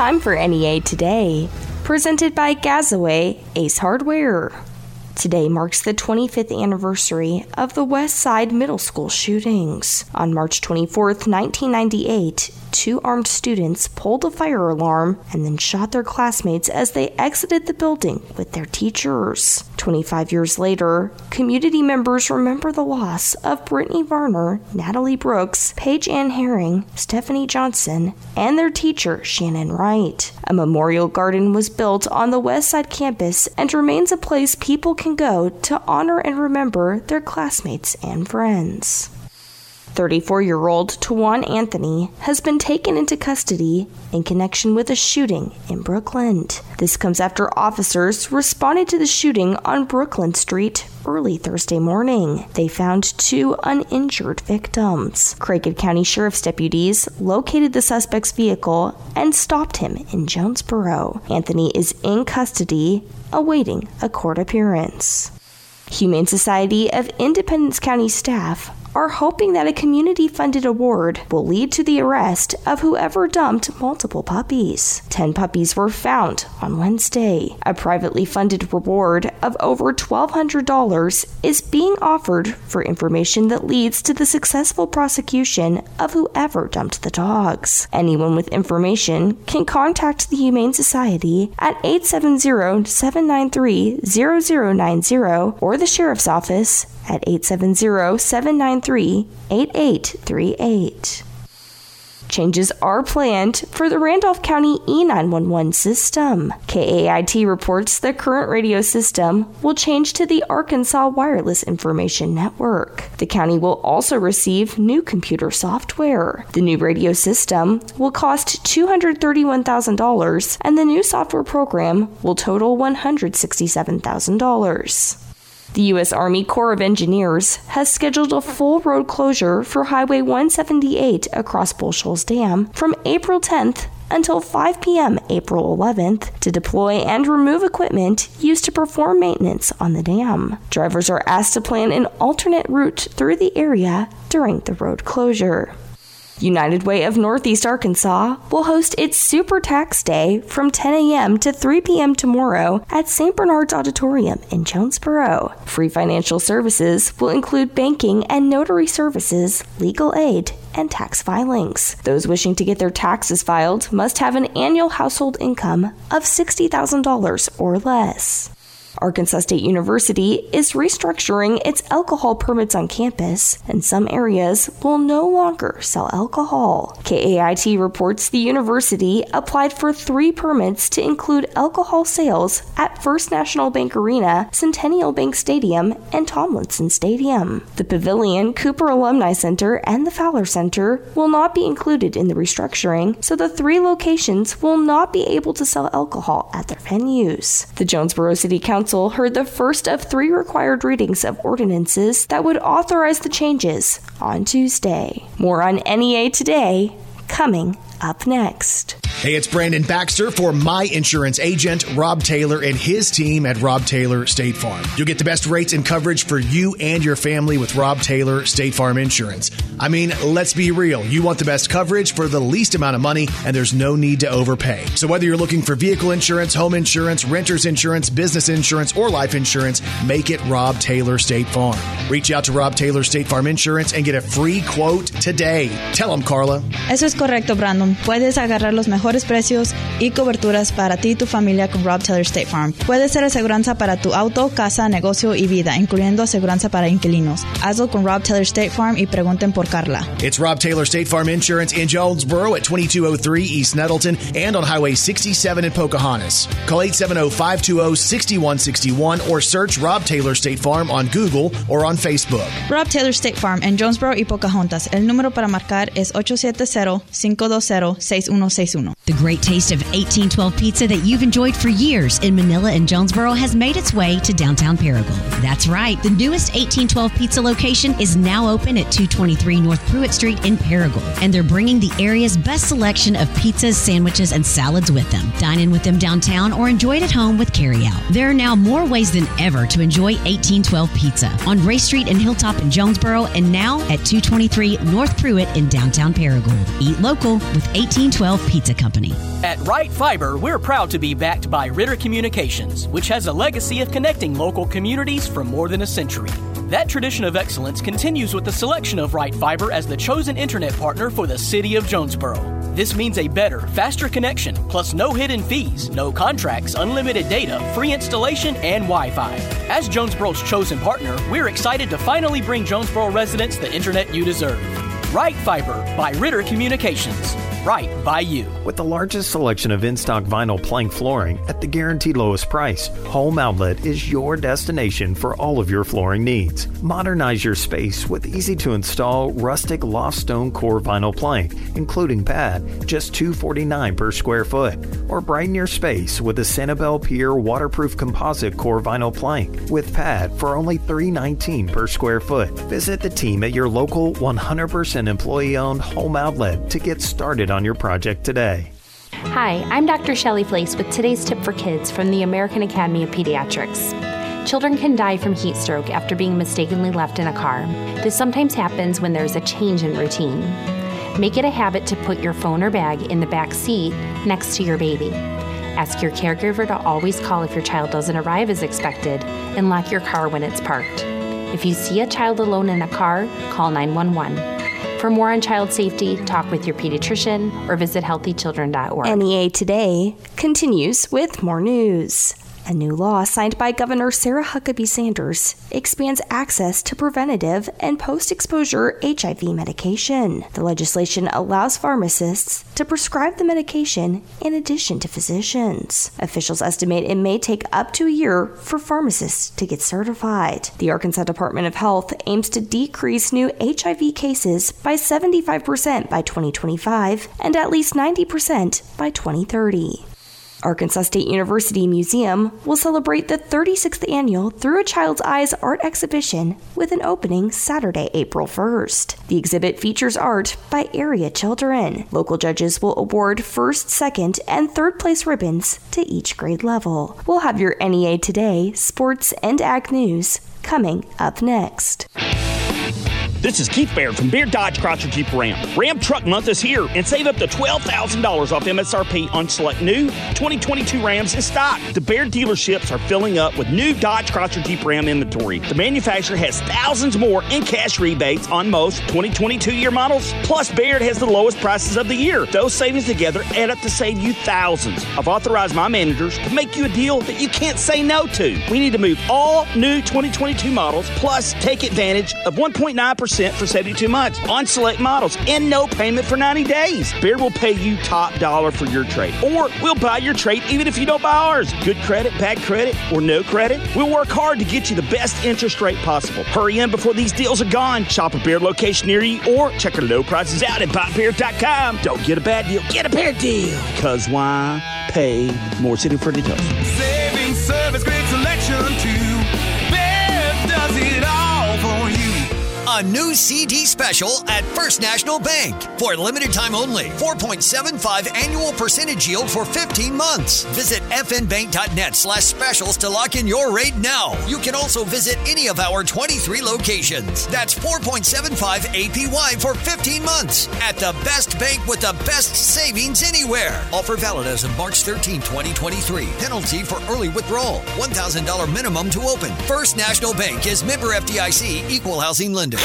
Time for NEA Today, presented by Gazaway Ace Hardware. Today marks the 25th anniversary of the West Side Middle School shootings. On March 24, 1998, two armed students pulled a fire alarm and then shot their classmates as they exited the building with their teachers. 25 years later, community members remember the loss of Brittany Varner, Natalie Brooks, Paige Ann Herring, Stephanie Johnson, and their teacher, Shannon Wright. A memorial garden was built on the West Side campus and remains a place people can go to honor and remember their classmates and friends. 34 year old Tawan Anthony has been taken into custody in connection with a shooting in Brookland. This comes after officers responded to the shooting on Brooklyn Street early Thursday morning. They found two uninjured victims. Craighead County Sheriff's deputies located the suspect's vehicle and stopped him in Jonesboro. Anthony is in custody awaiting a court appearance. Humane Society of Independence County staff are hoping that a community funded award will lead to the arrest of whoever dumped multiple puppies. Ten puppies were found on Wednesday. A privately funded reward of over $1,200 is being offered for information that leads to the successful prosecution of whoever dumped the dogs. Anyone with information can contact the Humane Society at 870 793 0090 or the Sheriff's Office at 870 793 8838. Changes are planned for the Randolph County E911 system. KAIT reports the current radio system will change to the Arkansas Wireless Information Network. The county will also receive new computer software. The new radio system will cost $231,000 and the new software program will total $167,000. The U.S. Army Corps of Engineers has scheduled a full road closure for Highway 178 across Bull Shoals Dam from April 10th until 5 p.m. April 11th to deploy and remove equipment used to perform maintenance on the dam. Drivers are asked to plan an alternate route through the area during the road closure. United Way of Northeast Arkansas will host its Super Tax Day from 10 a.m. to 3 p.m. tomorrow at St. Bernard's Auditorium in Jonesboro. Free financial services will include banking and notary services, legal aid, and tax filings. Those wishing to get their taxes filed must have an annual household income of $60,000 or less. Arkansas State University is restructuring its alcohol permits on campus, and some areas will no longer sell alcohol. KAIT reports the university applied for three permits to include alcohol sales at First National Bank Arena, Centennial Bank Stadium, and Tomlinson Stadium. The Pavilion, Cooper Alumni Center, and the Fowler Center will not be included in the restructuring, so the three locations will not be able to sell alcohol at their venues. The Jonesboro City Council Council heard the first of three required readings of ordinances that would authorize the changes on Tuesday. More on NEA today, coming up next. Hey, it's Brandon Baxter for my insurance agent, Rob Taylor, and his team at Rob Taylor State Farm. You'll get the best rates and coverage for you and your family with Rob Taylor State Farm Insurance. I mean, let's be real. You want the best coverage for the least amount of money, and there's no need to overpay. So, whether you're looking for vehicle insurance, home insurance, renter's insurance, business insurance, or life insurance, make it Rob Taylor State Farm. Reach out to Rob Taylor State Farm Insurance and get a free quote today. Tell them, Carla. Eso es correcto, Brandon. Puedes agarrar los mejores mejores precios y coberturas para ti y tu familia con Rob Taylor State Farm. Puede ser aseguranza para tu auto, casa, negocio y vida, incluyendo aseguranza para inquilinos. Hazlo con Rob Taylor State Farm y pregunten por Carla. It's Rob Taylor State Farm Insurance in Jonesboro at 2203 East Nettleton and on Highway 67 in Pocahontas. Call 870-520-6161 or search Rob Taylor State Farm on Google or on Facebook. Rob Taylor State Farm en Jonesboro y Pocahontas. El número para marcar es 870-520-6161. The great taste of 1812 pizza that you've enjoyed for years in Manila and Jonesboro has made its way to downtown Paragould. That's right, the newest 1812 pizza location is now open at 223 North Pruitt Street in Paragould, and they're bringing the area's best selection of pizzas, sandwiches, and salads with them. Dine in with them downtown or enjoy it at home with carryout. There are now more ways than ever to enjoy 1812 pizza on Ray Street and Hilltop in Jonesboro, and now at 223 North Pruitt in downtown Paragould. Eat local with 1812 Pizza Company. Company. At Right Fiber, we're proud to be backed by Ritter Communications, which has a legacy of connecting local communities for more than a century. That tradition of excellence continues with the selection of Right Fiber as the chosen internet partner for the city of Jonesboro. This means a better, faster connection, plus no hidden fees, no contracts, unlimited data, free installation, and Wi Fi. As Jonesboro's chosen partner, we're excited to finally bring Jonesboro residents the internet you deserve. Right Fiber by Ritter Communications right by you. With the largest selection of in stock vinyl plank flooring at the guaranteed lowest price, Home Outlet is your destination for all of your flooring needs. Modernize your space with easy to install rustic loft stone core vinyl plank, including pad, just 249 per square foot. Or brighten your space with a Sanibel Pier waterproof composite core vinyl plank with pad for only 319 per square foot. Visit the team at your local 100% employee owned Home Outlet to get started on your project today. Hi, I'm Dr. Shelly Flais with today's tip for kids from the American Academy of Pediatrics. Children can die from heat stroke after being mistakenly left in a car. This sometimes happens when there's a change in routine. Make it a habit to put your phone or bag in the back seat next to your baby. Ask your caregiver to always call if your child doesn't arrive as expected and lock your car when it's parked. If you see a child alone in a car, call 911. For more on child safety, talk with your pediatrician or visit healthychildren.org. NEA Today continues with more news. A new law signed by Governor Sarah Huckabee Sanders expands access to preventative and post exposure HIV medication. The legislation allows pharmacists to prescribe the medication in addition to physicians. Officials estimate it may take up to a year for pharmacists to get certified. The Arkansas Department of Health aims to decrease new HIV cases by 75% by 2025 and at least 90% by 2030. Arkansas State University Museum will celebrate the 36th annual Through a Child's Eyes art exhibition with an opening Saturday, April 1st. The exhibit features art by area children. Local judges will award first, second, and third place ribbons to each grade level. We'll have your NEA Today, sports, and ag news coming up next. This is Keith Bayird from Bayird Dodge Chrysler Jeep Ram. Ram Truck Month is here and save up to $12,000 off MSRP on select new 2022 Rams in stock. The Bayird dealerships are filling up with new Dodge Chrysler Jeep Ram inventory. The manufacturer has thousands more in cash rebates on most 2022 year models. Plus, Bayird has the lowest prices of the year. Those savings together add up to save you thousands. I've authorized my managers to make you a deal that you can't say no to. We need to move all new 2022 models, plus take advantage of 1.9% for 72 months on select models and no payment for 90 days. Bayird will pay you top dollar for your trade, or we'll buy your trade even if you don't buy ours. Good credit, bad credit, or no credit. We'll work hard to get you the best interest rate possible. Hurry in before these deals are gone. Shop a Bayird location near you or check our low prices out at buybayird.com. Don't get a bad deal, get a Bayird deal. Because why pay more sitting for details? Saving service, great selection A new CD special at First National Bank. For limited time only. 4.75 annual percentage yield for 15 months. Visit fnbank.net slash specials to lock in your rate now. You can also visit any of our 23 locations. That's 4.75 APY for 15 months. At the best bank with the best savings anywhere. Offer valid as of March 13, 2023. Penalty for early withdrawal. $1,000 minimum to open. First National Bank is member FDIC equal housing lender.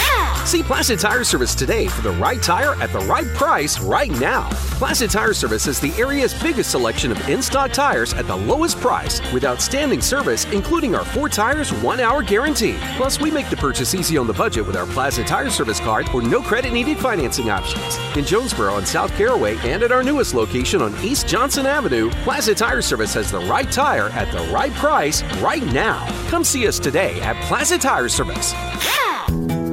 See Plaza Tire Service today for the right tire at the right price right now. Plaza Tire Service is the area's biggest selection of in stock tires at the lowest price with outstanding service, including our four tires, one hour guarantee. Plus, we make the purchase easy on the budget with our Plaza Tire Service card or no credit needed financing options. In Jonesboro and South Caraway and at our newest location on East Johnson Avenue, Plaza Tire Service has the right tire at the right price right now. Come see us today at Plaza Tire Service.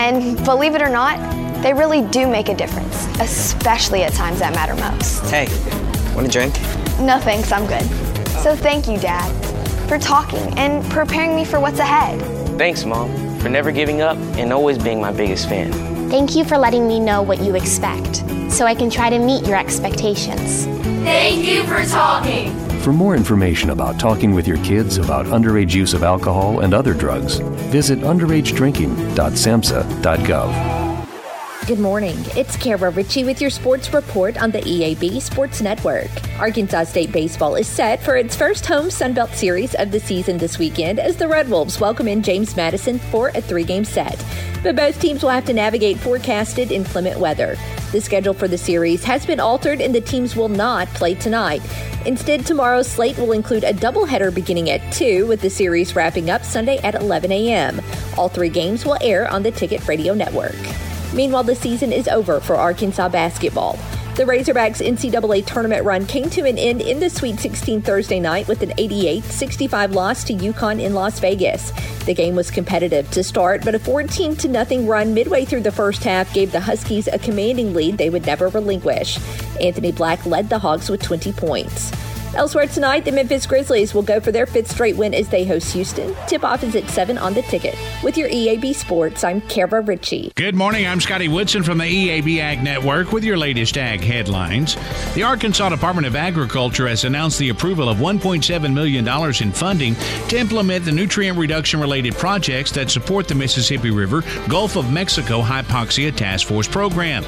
And believe it or not, they really do make a difference, especially at times that matter most. Hey, want a drink? No thanks, I'm good. So thank you, Dad, for talking and preparing me for what's ahead. Thanks, Mom, for never giving up and always being my biggest fan. Thank you for letting me know what you expect so I can try to meet your expectations. Thank you for talking. For more information about talking with your kids about underage use of alcohol and other drugs, visit underagedrinking.samhsa.gov. Good morning. It's Kara Ritchie with your sports report on the EAB Sports Network. Arkansas State Baseball is set for its first home Sunbelt Series of the season this weekend as the Red Wolves welcome in James Madison for a three game set. But both teams will have to navigate forecasted inclement weather. The schedule for the series has been altered and the teams will not play tonight. Instead, tomorrow's slate will include a doubleheader beginning at 2 with the series wrapping up Sunday at 11 a.m. All three games will air on the Ticket Radio Network. Meanwhile, the season is over for Arkansas basketball. The Razorbacks NCAA tournament run came to an end in the Sweet 16 Thursday night with an 88 65 loss to UConn in Las Vegas. The game was competitive to start, but a 14 0 run midway through the first half gave the Huskies a commanding lead they would never relinquish. Anthony Black led the Hogs with 20 points. Elsewhere tonight, the Memphis Grizzlies will go for their fifth straight win as they host Houston. Tip off is at 7 on the ticket. With your EAB Sports, I'm Kara Ritchie. Good morning. I'm Scotty Woodson from the EAB Ag Network with your latest ag headlines. The Arkansas Department of Agriculture has announced the approval of $1.7 million in funding to implement the nutrient reduction related projects that support the Mississippi River Gulf of Mexico Hypoxia Task Force program.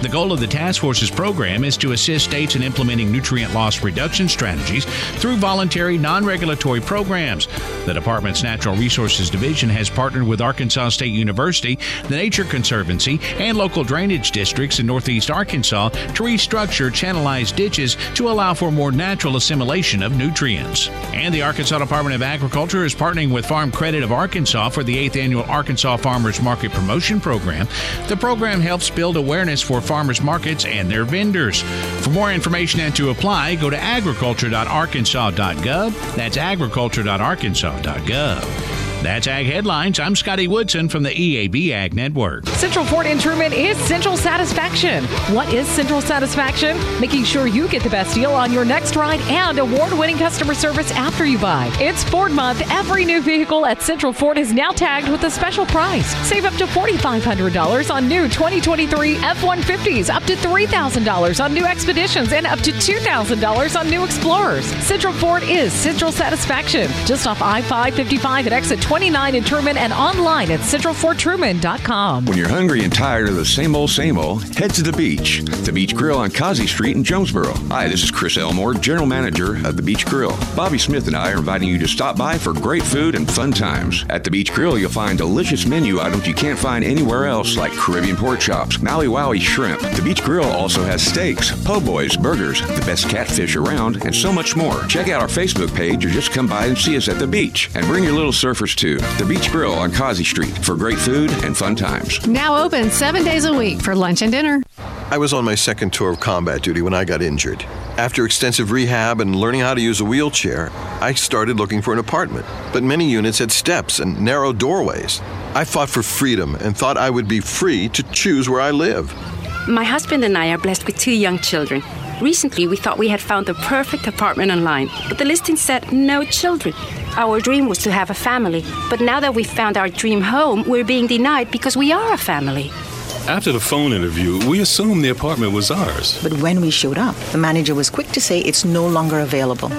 The goal of the task force's program is to assist states in implementing nutrient loss reduction strategies strategies through voluntary, non regulatory programs. The Department's Natural Resources Division has partnered with Arkansas State University, the Nature Conservancy, and local drainage districts in northeast Arkansas to restructure channelized ditches to allow for more natural assimilation of nutrients. And the Arkansas Department of Agriculture is partnering with Farm Credit of Arkansas for the 8th annual Arkansas Farmers Market Promotion Program. The program helps build awareness for farmers markets and their vendors. For more information and to apply, go to agriculture agriculture.arkansas.gov. That's agriculture.arkansas.gov. That's Ag Headlines. I'm Scotty Woodson from the EAB Ag Network. Central Ford in Trumann is Central Satisfaction. What is Central Satisfaction? Making sure you get the best deal on your next ride and award winning customer service after you buy. It's Ford month. Every new vehicle at Central Ford is now tagged with a special price. Save up to $4,500 on new 2023 F 150s, up to $3,000 on new Expeditions, and up to $2,000 on new Explorers. Central Ford is Central Satisfaction. Just off I 555 at exit 29 in Trumann and online at centralfordtrumann.com. When you're hungry and tired of the same old, same old, head to the beach. The Beach Grill on Causey Street in Jonesboro. Hi, this is Chris Elmore, General Manager of the Beach Grill. Bobby Smith and I are inviting you to stop by for great food and fun times. At the Beach Grill, you'll find delicious menu items you can't find anywhere else, like Caribbean pork chops, Maui Wowie shrimp. The Beach Grill also has steaks, po' boys, burgers, the best catfish around, and so much more. Check out our Facebook page or just come by and see us at the beach. And bring your little surfers to the Beach Grill on Causey Street for great food and fun times. Now open seven days a week for lunch and dinner. I was on my second tour of combat duty when I got injured. After extensive rehab and learning how to use a wheelchair, I started looking for an apartment. But many units had steps and narrow doorways. I fought for freedom and thought I would be free to choose where I live. My husband and I are blessed with two young children. Recently, we thought we had found the perfect apartment online, but the listing said no children. Our dream was to have a family, but now that we've found our dream home, we're being denied because we are a family. After the phone interview, we assumed the apartment was ours. But when we showed up, the manager was quick to say it's no longer available.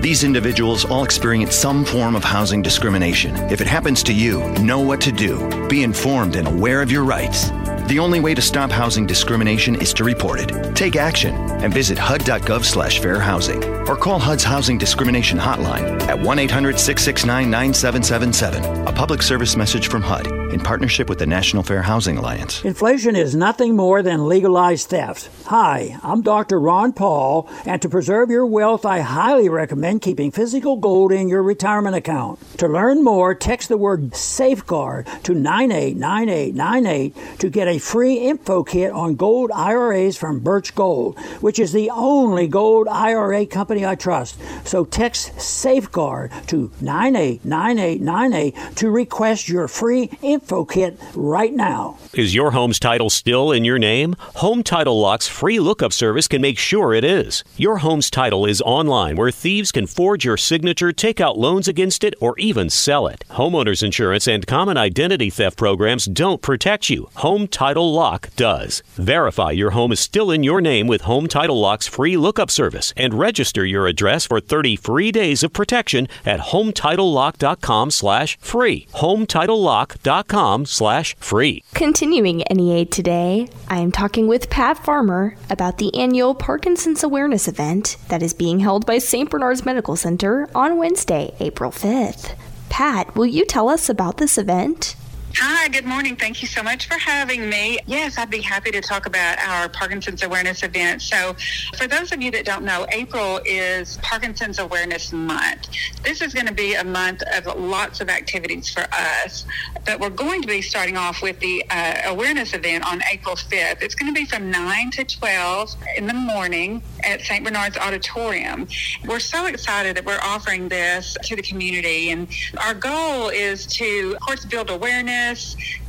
These individuals all experience some form of housing discrimination. If it happens to you, know what to do. Be informed and aware of your rights. The only way to stop housing discrimination is to report it. Take action and visit HUD.gov slash fair housing or call HUD's Housing Discrimination Hotline at 1 800 669 9777. A public service message from HUD in partnership with the National Fair Housing Alliance. Inflation is nothing more than legalized theft. Hi, I'm Dr. Ron Paul, and to preserve your wealth, I highly recommend keeping physical gold in your retirement account. To learn more, text the word safeguard to 989898 to get a free info kit on gold IRAs from Birch Gold, which is the only gold IRA company I trust. So text Safeguard to 989898 to request your free info kit right now. Is your home's title still in your name? Home Title Lock's free lookup service can make sure it is. Your home's title is online where thieves can forge your signature, take out loans against it, or even sell it. Homeowners insurance and common identity theft programs don't protect you. Home Title Lock does. Verify your home is still in your name with Home Title Lock's free lookup service and register your address for 30 free days of protection at HometitleLock.com slash free. HometitleLock.com slash free. Continuing NEA today, I am talking with Pat Farmer about the annual Parkinson's Awareness event that is being held by St. Bernard's Medical Center on Wednesday, April 5th. Pat, will you tell us about this event? Hi, good morning. Thank you so much for having me. Yes, I'd be happy to talk about our Parkinson's Awareness event. So, for those of you that don't know, April is Parkinson's Awareness Month. This is going to be a month of lots of activities for us, but we're going to be starting off with the uh, awareness event on April 5th. It's going to be from 9 to 12 in the morning at St. Bernard's Auditorium. We're so excited that we're offering this to the community, and our goal is to, of course, build awareness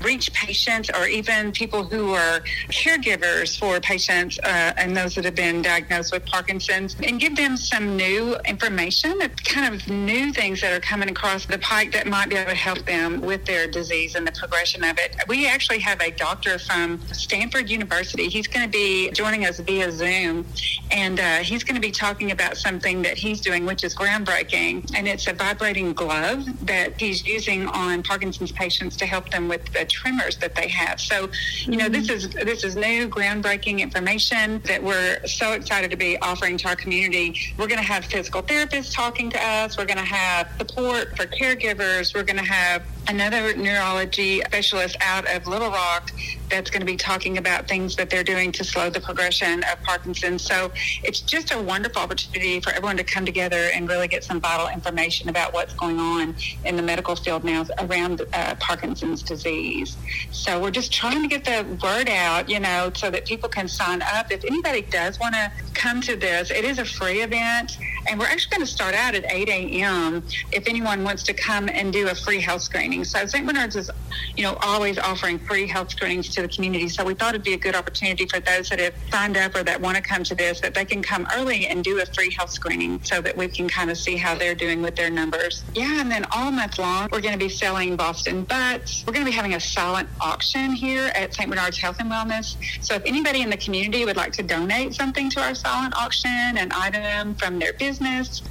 reach patients or even people who are caregivers for patients uh, and those that have been diagnosed with Parkinson's and give them some new information, kind of new things that are coming across the pike that might be able to help them with their disease and the progression of it. We actually have a doctor from Stanford University. He's going to be joining us via Zoom and uh, he's going to be talking about something that he's doing, which is groundbreaking. And it's a vibrating glove that he's using on Parkinson's patients to help help them with the tremors that they have. So, you know, this is this is new, groundbreaking information that we're so excited to be offering to our community. We're going to have physical therapists talking to us. We're going to have support for caregivers. We're going to have another neurology specialist out of Little Rock that's going to be talking about things that they're doing to slow the progression of Parkinson's. So it's just a wonderful opportunity for everyone to come together and really get some vital information about what's going on in the medical field now around uh, Parkinson's disease. So we're just trying to get the word out, you know, so that people can sign up. If anybody does want to come to this, it is a free event, and we're actually going to start out at 8 a.m. if anyone wants to come and do a free health screening. So St. Bernard's is, you know, always offering free health screenings to the community. So we thought it'd be a good opportunity for those that have signed up or that want to come to this that they can come early and do a free health screening so that we can kind of see how they're doing with their numbers. Yeah, and then all month long we're going to be selling Boston butts. We're going to be having a silent auction here at St. Bernard's Health and Wellness. So if anybody in the community would like to donate something to our silent auction, an item from their business,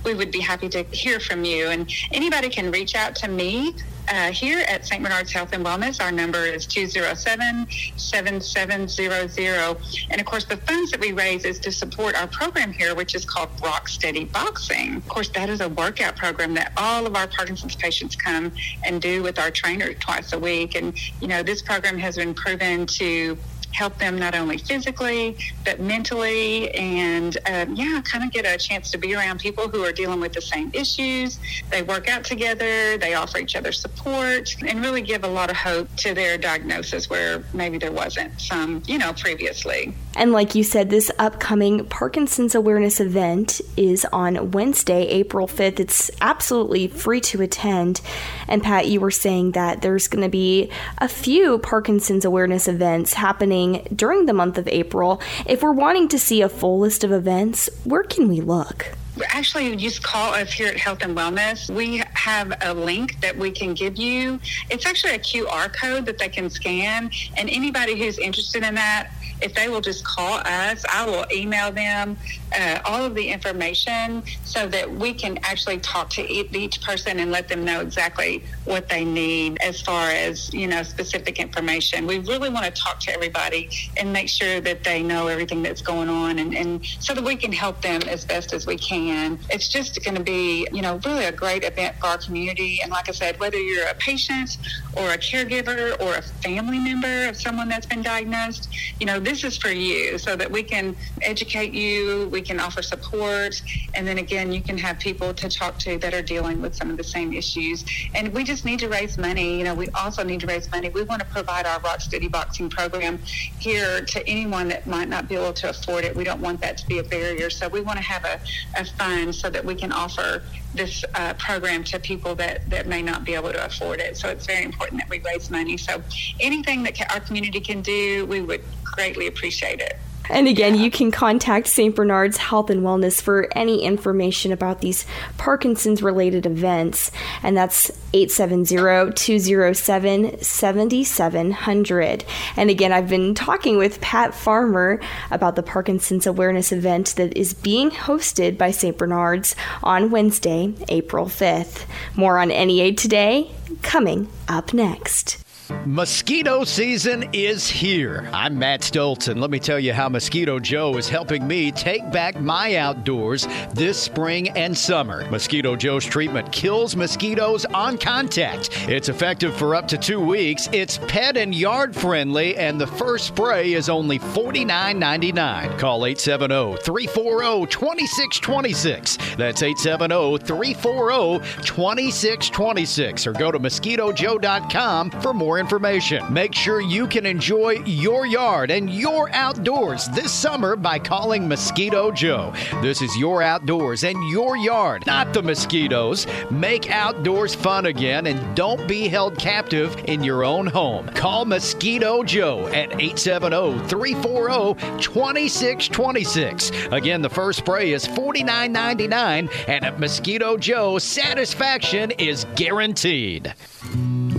we would be happy to hear from you. And anybody can reach out to me uh, here at St. Bernard's Health and Wellness. Our number is 207 7700. And of course, the funds that we raise is to support our program here, which is called Rock Steady Boxing. Of course, that is a workout program that all of our Parkinson's patients come and do with our trainer twice a week. And, you know, this program has been proven to help them not only physically but mentally. And uh, yeah kind of get a chance to be around people who are dealing with the same issues. They work out together they offer each other support and really give a lot of hope to their diagnosis where maybe there wasn't some you know previously. And like you said this upcoming parkinson's awareness event is on wednesday april 5th it's absolutely free to attend. And pat you were saying that there's going to be a few parkinson's awareness events happening happening during the month of April. If we're wanting to see a full list of events, where can we look? actually just call us here at Health and Wellness. We have a link that we can give you. It's actually a QR code that they can scan, and anybody who's interested in that, if they will just call us, I will email them uh, all of the information so that we can actually talk to each person and let them know exactly what they need as far as you know specific information. We really want to talk to everybody and make sure that they know everything that's going on, and, and so that we can help them as best as we can. It's just going to be you know really a great event for our community. And like I said, whether you're a patient or a caregiver or a family member of someone that's been diagnosed, you know this is for you so that we can educate you, we can offer support, and then again, you can have people to talk to that are dealing with some of the same issues. And we just need to raise money. You know, we also need to raise money. We want to provide our Rock Steady Boxing program here to anyone that might not be able to afford it. We don't want that to be a barrier. So we want to have a, a fund so that we can offer this uh, program to people that, that may not be able to afford it. So it's very important that we raise money. So anything that our community can do, we would greatly appreciate it. And again, you can contact St. Bernard's Health and Wellness for any information about these Parkinson's related events. And that's 870 207 7700. And again, I've been talking with Pat Farmer about the Parkinson's Awareness event that is being hosted by St. Bernard's on Wednesday, April 5th. More on NEA today, coming up next. Mosquito season is here. I'm Matt Stoltz, and Let me tell you how Mosquito Joe is helping me take back my outdoors this spring and summer. Mosquito Joe's treatment kills mosquitoes on contact. It's effective for up to two weeks. It's pet and yard friendly, and the first spray is only $49.99. Call 870 340 2626. That's 870 340 2626. Or go to mosquitojoe.com for more information. Make sure you can enjoy your yard and your outdoors this summer by calling Mosquito Joe. This is your outdoors and your yard, not the mosquitoes. Make outdoors fun again and don't be held captive in your own home. Call Mosquito Joe at 870 340 2626. Again, the first spray is $49.99 and at Mosquito Joe, satisfaction is guaranteed.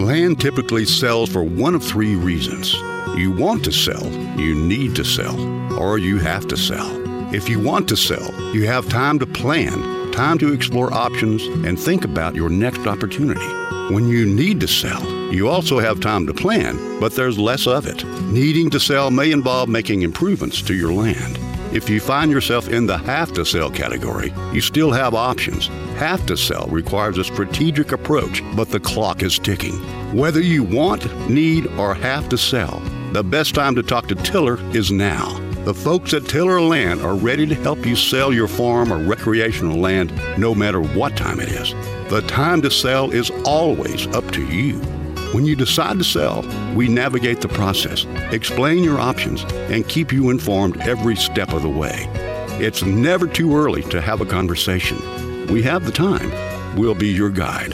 Land typically sells for one of three reasons. You want to sell, you need to sell, or you have to sell. If you want to sell, you have time to plan, time to explore options, and think about your next opportunity. When you need to sell, you also have time to plan, but there's less of it. Needing to sell may involve making improvements to your land. If you find yourself in the have to sell category, you still have options. Have to sell requires a strategic approach, but the clock is ticking. Whether you want, need, or have to sell, the best time to talk to Tiller is now. The folks at Tiller Land are ready to help you sell your farm or recreational land no matter what time it is. The time to sell is always up to you. When you decide to sell, we navigate the process, explain your options, and keep you informed every step of the way. It's never too early to have a conversation. We have the time. We'll be your guide.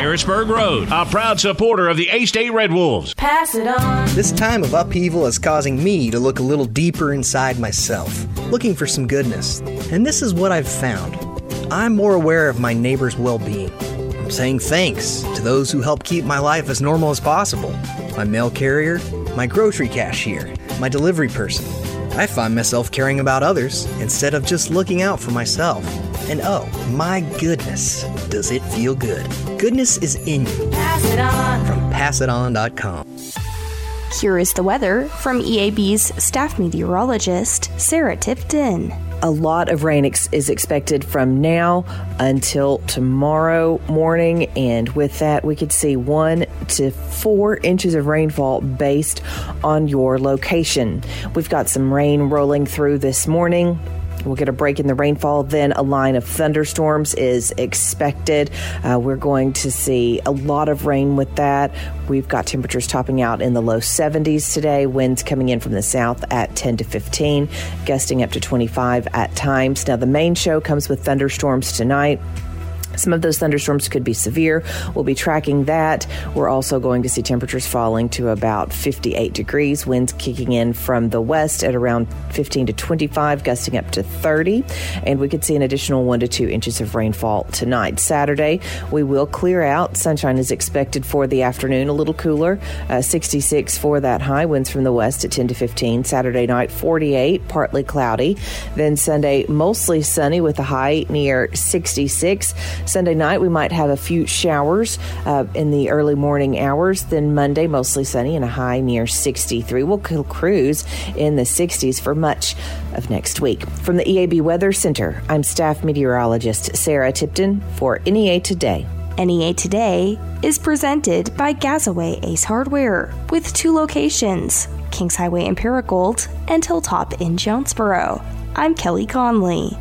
Harrisburg Road. A proud supporter of the A State Red Wolves. Pass it on. This time of upheaval is causing me to look a little deeper inside myself, looking for some goodness. And this is what I've found. I'm more aware of my neighbor's well being. I'm saying thanks to those who help keep my life as normal as possible my mail carrier, my grocery cashier, my delivery person. I find myself caring about others instead of just looking out for myself. And oh, my goodness, does it feel good? Goodness is in you. Pass it on. From passiton.com. Here is the weather from EAB's staff meteorologist, Sarah Tipton. A lot of rain ex- is expected from now until tomorrow morning, and with that, we could see one to four inches of rainfall based on your location. We've got some rain rolling through this morning. We'll get a break in the rainfall. Then a line of thunderstorms is expected. Uh, we're going to see a lot of rain with that. We've got temperatures topping out in the low 70s today. Winds coming in from the south at 10 to 15, gusting up to 25 at times. Now, the main show comes with thunderstorms tonight Some of those thunderstorms could be severe. We'll be tracking that. We're also going to see temperatures falling to about 58 degrees, winds kicking in from the west at around 15 to 25, gusting up to 30. And we could see an additional one to two inches of rainfall tonight. Saturday, we will clear out. Sunshine is expected for the afternoon, a little cooler, uh, 66 for that high, winds from the west at 10 to 15. Saturday night, 48, partly cloudy. Then Sunday, mostly sunny with a high near 66. Sunday night, we might have a few showers uh, in the early morning hours. Then Monday, mostly sunny and a high near 63. We'll cruise in the 60s for much of next week. From the EAB Weather Center, I'm staff meteorologist Sarah Tipton for NEA Today. NEA Today is presented by Gazaway Ace Hardware with two locations Kings Highway in Paragould and Hilltop in Jonesboro. I'm Kelly Connelly.